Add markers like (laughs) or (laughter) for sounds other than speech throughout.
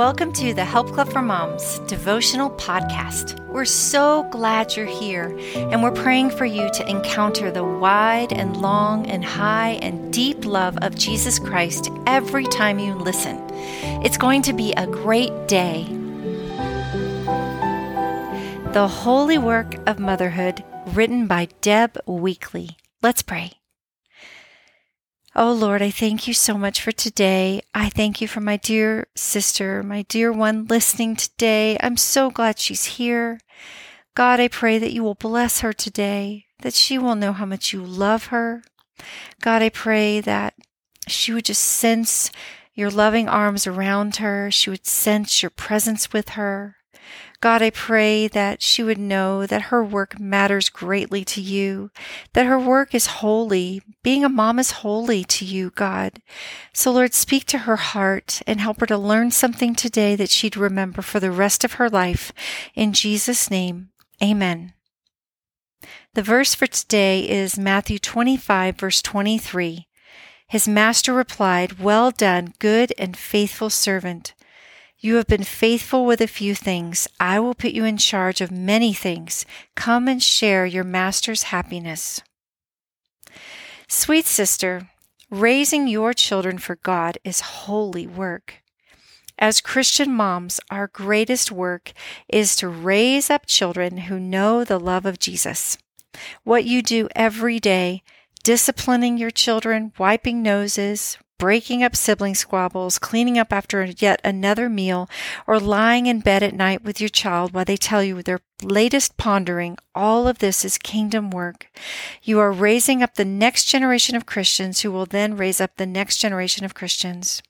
welcome to the Help Club for Moms devotional podcast. We're so glad you're here, and we're praying for you to encounter the wide and long and high and deep love of Jesus Christ every time you listen. It's going to be a great day. The Holy Work of Motherhood, written by Deb Weekley. Let's pray. Oh Lord, I thank you so much for today. I thank you for my dear sister, my dear one listening today. I'm so glad she's here. God, I pray that you will bless her today, that she will know how much you love her. God, I pray that she would just sense your loving arms around her. She would sense your presence with her. God, I pray that she would know that her work matters greatly to you, that her work is holy. Being a mom is holy to you, God. So, Lord, speak to her heart and help her to learn something today that she'd remember for the rest of her life. In Jesus' name, amen. The verse for today is Matthew 25, verse 23. His master replied, Well done, good and faithful servant. You have been faithful with a few things. I will put you in charge of many things. Come and share your master's happiness. Sweet sister, raising your children for God is holy work. As Christian moms, our greatest work is to raise up children who know the love of Jesus. What you do every day, disciplining your children, wiping noses, breaking up sibling squabbles, cleaning up after yet another meal, or lying in bed at night with your child while they tell you their latest pondering, all of this is kingdom work. You are raising up the next generation of Christians who will then raise up the next generation of Christians.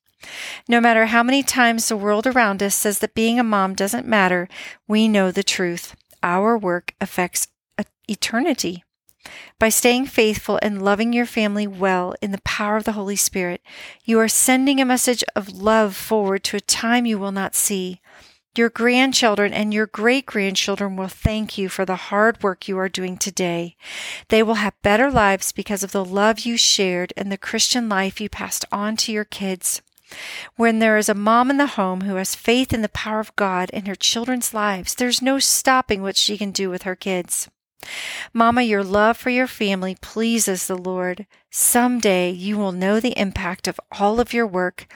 No matter how many times the world around us says that being a mom doesn't matter, we know the truth. Our work affects uh, eternity. By staying faithful and loving your family well in the power of the Holy Spirit, you are sending a message of love forward to a time you will not see. Your grandchildren and your great grandchildren will thank you for the hard work you are doing today. They will have better lives because of the love you shared and the Christian life you passed on to your kids. When there is a mom in the home who has faith in the power of God in her children's lives, there's no stopping what she can do with her kids. Mama, your love for your family pleases the Lord. Someday you will know the impact of all of your work.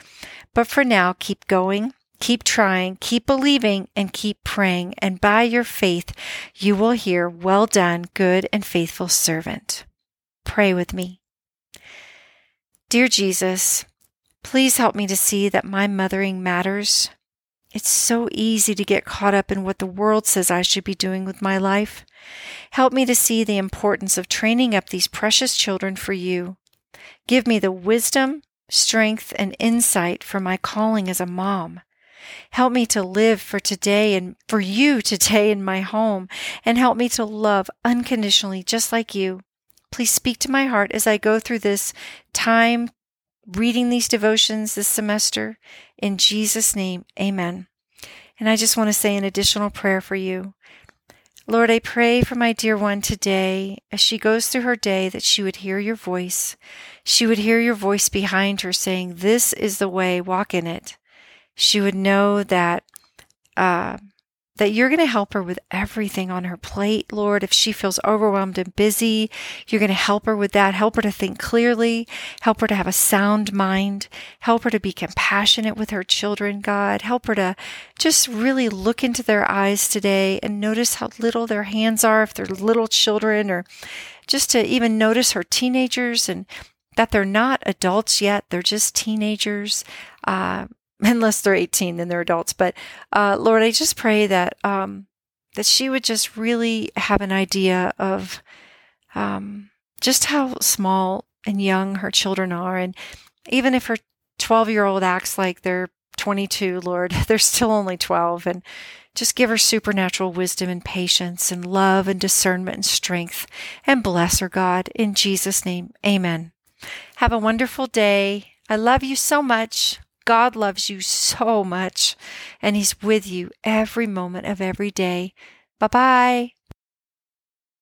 But for now, keep going, keep trying, keep believing, and keep praying. And by your faith, you will hear, Well done, good and faithful servant. Pray with me. Dear Jesus, please help me to see that my mothering matters. It's so easy to get caught up in what the world says I should be doing with my life. Help me to see the importance of training up these precious children for you. Give me the wisdom, strength, and insight for my calling as a mom. Help me to live for today and for you today in my home, and help me to love unconditionally just like you. Please speak to my heart as I go through this time reading these devotions this semester. In Jesus' name, amen. And I just want to say an additional prayer for you. Lord, I pray for my dear one today as she goes through her day that she would hear your voice. She would hear your voice behind her saying, This is the way, walk in it. She would know that uh, that you're going to help her with everything on her plate, Lord. If she feels overwhelmed and busy, you're going to help her with that. Help her to think clearly. Help her to have a sound mind. Help her to be compassionate with her children, God. Help her to just really look into their eyes today and notice how little their hands are if they're little children or just to even notice her teenagers and that they're not adults yet. They're just teenagers. Uh, (laughs) unless they're 18 then they're adults. But uh, lord i just pray that um, that she would just really have an idea of um, just how small and young her children are. And even if her 12 year old acts like they're 22 lord (laughs) they're still only 12 and just give her supernatural wisdom and patience and love and discernment and strength. And bless her god in jesus name. Amen. Have a wonderful day. I love you so much God loves you so much, and He's with you every moment of every day. Bye bye.